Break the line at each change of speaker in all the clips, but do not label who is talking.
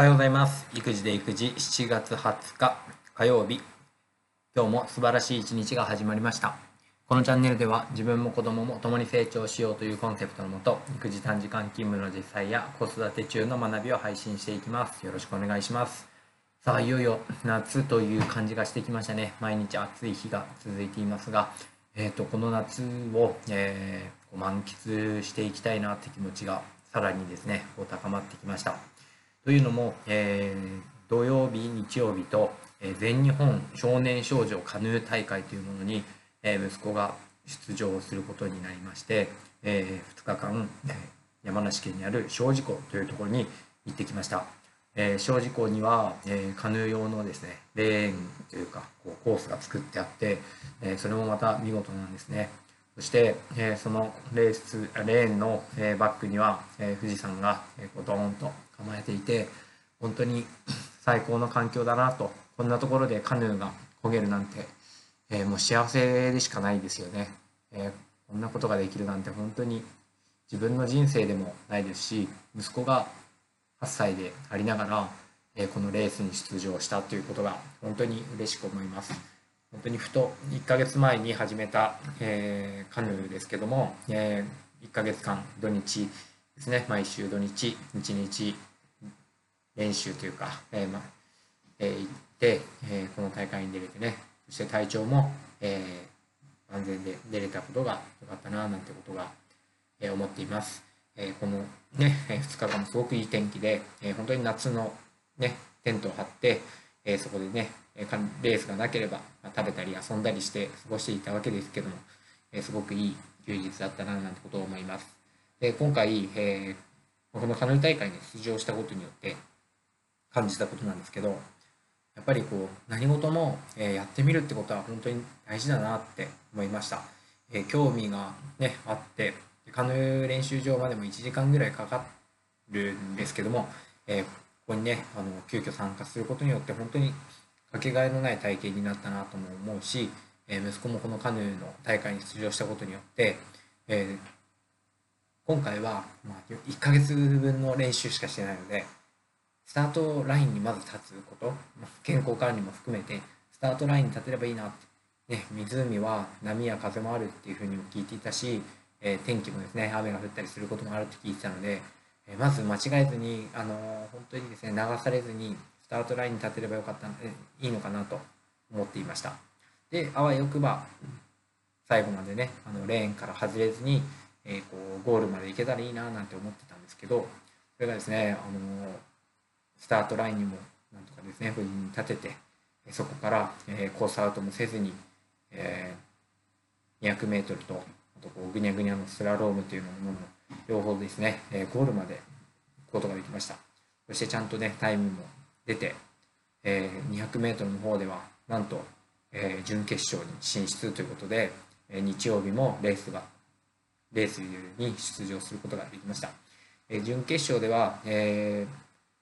おはようございます。育児で育児7月20日火曜日。今日も素晴らしい一日が始まりました。このチャンネルでは自分も子供も共に成長しようというコンセプトのもと、育児短時間勤務の実際や子育て中の学びを配信していきます。よろしくお願いします。さあ、いよいよ夏という感じがしてきましたね。毎日暑い日が続いていますが、えーと、この夏を、えー、満喫していきたいなって気持ちがさらにですね、こう高まってきました。というのも、えー、土曜日、日曜日と、えー、全日本少年少女カヌー大会というものに、えー、息子が出場することになりまして、えー、2日間、えー、山梨県にある小事湖というところに行ってきました。えー、小事湖には、えー、カヌー用のですね、レーンというか、こうコースが作ってあって、えー、それもまた見事なんですね。そして、えー、そのレース、レーンの、えー、バックには、えー、富士山が、えー、ドーンと構えていて本当に最高の環境だなとこんなところでカヌーが焦げるなんて、えー、もう幸せでしかないですよね、えー、こんなことができるなんて本当に自分の人生でもないですし息子が8歳でありながら、えー、このレースに出場したということが本当に嬉しく思います。本当にふと1ヶ月前に始めた、えー、カヌーですけども、えー、1ヶ月間土日ですね毎週土日1日練習というか、えーまえー、行って、えー、この大会に出れてね、そして体調も、えー、安全で出れたことが良かったな、なんてことが、えー、思っています。えー、このね、2日間もすごくいい天気で、えー、本当に夏のね、テントを張って、えー、そこでね、レースがなければ、まあ、食べたり遊んだりして過ごしていたわけですけども、えー、すごくいい休日だったな、なんてことを思います。で今回、えー、このカヌー大会に出場したことによって、感じたことなんですけどやっぱりこう何事も、えやってみるってことは本当に大事だなって思いました、え興味がねあってカヌー練習場までも1時間ぐらいかかるんですけども、えここにねあの急遽参加することによって本当にかけがえのない体験になったなとも思うし、え息子もこのカヌーの大会に出場したことによって、え今回は、まあ1ヶ月分の練習しかしてないのでスタートラインにまず立つこと、健康管理も含めて、スタートラインに立てればいいなって、ね、湖は波や風もあるっていうふうにも聞いていたし、えー、天気もですね、雨が降ったりすることもあるって聞いてたので、え、まず間違えずに、あの、本当にですね、流されずに、スタートラインに立てればよかった、いいのかなと思っていました。で、あわよくば、最後までね、あのレーンから外れずに、えー、こうゴールまで行けたらいいななんて思ってたんですけど、それがですね、あのスタートラインにもなんとかですね、無事に立てて、そこから、えー、コースアウトもせずに、えー、200メートルと、あとこうぐにゃぐにゃのスラロームというものも両方ですね、え、ゴールまで行くことができました。そしてちゃんとね、タイムも出て、え、200メートルの方では、なんと、え、準決勝に進出ということで、え、日曜日もレースが、レースに出場することができました。え、準決勝では、え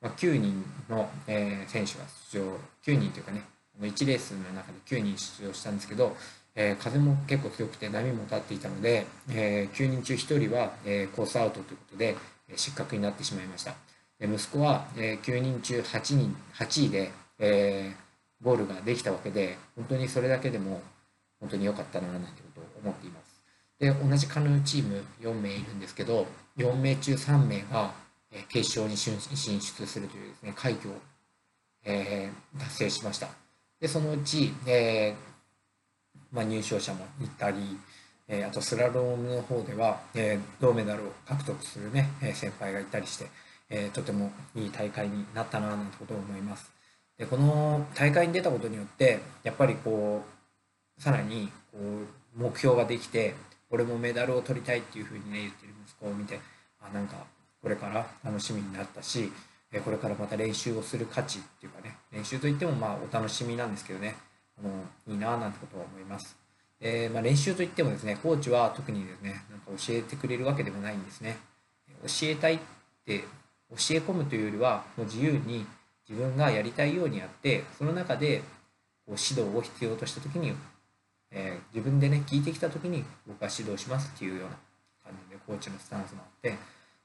ま、9人の、え、選手が出場、9人というかね、1レースの中で9人出場したんですけど、えー、風も結構強くて波も立っていたので、えー、9人中1人は、えー、コースアウトということで、え失格になってしまいました。で息子は、え9人中8人、8位で、えゴールができたわけで、本当にそれだけでも本当に良かったななんてことを思っています。で、同じカヌーチーム4名いるんですけど、4名中3名が、決勝に進出するというですね、快挙を、え、達成しました。で、そのうち、えーまあ、入賞者もいたり、えー、あとスラロームの方では、えー、銅メダルを獲得するね、え先輩がいたりして、え、とてもいい大会になったな、なんてことを思います。で、この大会に出たことによって、やっぱりこう、さらにこう目標ができて、俺もメダルを取りたいっていうふうにね、言ってる息子を見て、あ、なんかこれから楽しみになったし、これからまた練習をする価値っていうかね、練習といってもまあお楽しみなんですけどね、あのいいななんてことは思います。えー、まあ、練習といってもですね、コーチは特にですね、なんか教えてくれるわけでもないんですね。教えたいって教え込むというよりは、もう自由に自分がやりたいようにやって、その中でこう指導を必要としたときに、えー、自分でね、聞いてきたときに僕は指導しますっていうような感じでコーチのスタンスもあって、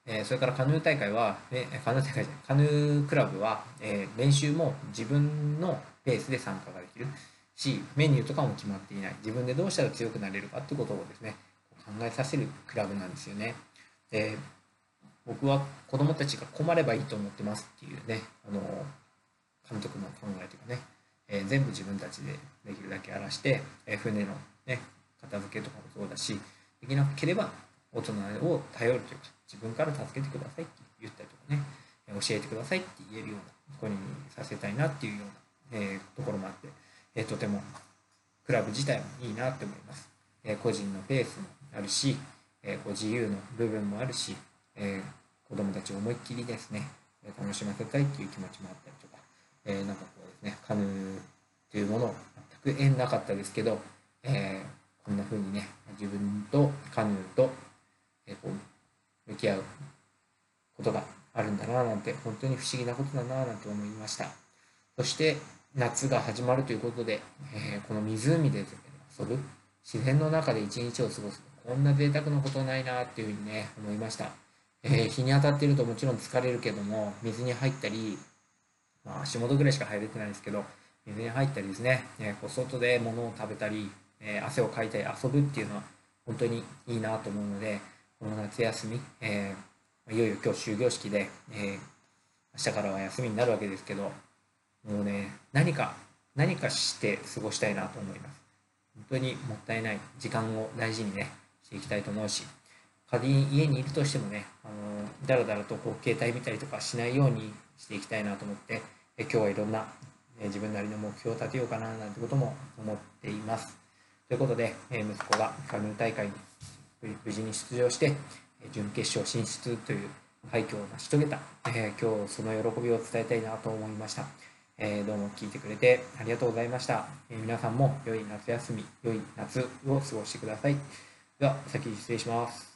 えーそれからカヌー大会は、ね、カヌー大会じゃないカヌークラブは、え練習も自分のペースで参加ができるしメニューとかも決まっていない自分でどうしたら強くなれるかってことをですね考えさせるクラブなんですよね。で僕は子供たちが困ればいいと思ってますっていうねあの監督の考えというかね、えー全部自分たちでできるだけやらして、えー船の、ね、片付けとかもそうだしできなければ大人を頼るというか自分から助けてくださいって言ったりとかね教えてくださいって言えるような子にさせたいなっていうような、えーところもあって、えとてもクラブ自体もいいなって思います。え個人のペースもあるし、えーこう自由の部分もあるし、えー子供たちを思いっきりですね、楽しませたいっていう気持ちもあったりとか、えーなんかこうですね、カヌーというもの全く縁なかったですけど、えーこんな風にね、自分とカヌーと、えーこう向き合うことがあるんだななんて本当に不思議なことだななんて思いましたそして夏が始まるということで、えーこの湖で遊ぶ自然の中で一日を過ごす。こんな贅沢なことないなっていうふうにね思いました、えー日に当たっているともちろん疲れるけども水に入ったり、まあ、足元ぐらいしか入れてないですけど水に入ったりですね、えこう外で物を食べたり、え汗をかいたり遊ぶっていうのは本当にいいなと思うのでこの夏休み、えーいよいよ今日終業式で、えー明日からは休みになるわけですけど、もうね、何か、何かして過ごしたいなと思います。本当にもったいない時間を大事にね、していきたいと思うし、仮に家にいるとしてもね、あのだらだらとこう携帯見たりとかしないようにしていきたいなと思って、え今日はいろんな、え自分なりの目標を立てようかななんてことも思っています。ということで、え息子がカヌー大会に無事に出場して、準決勝進出という快挙を成し遂げた、えー今日その喜びを伝えたいなと思いました、えどうも聞いてくれてありがとうございました、え皆さんも良い夏休み良い夏を過ごしてください。では先に失礼します。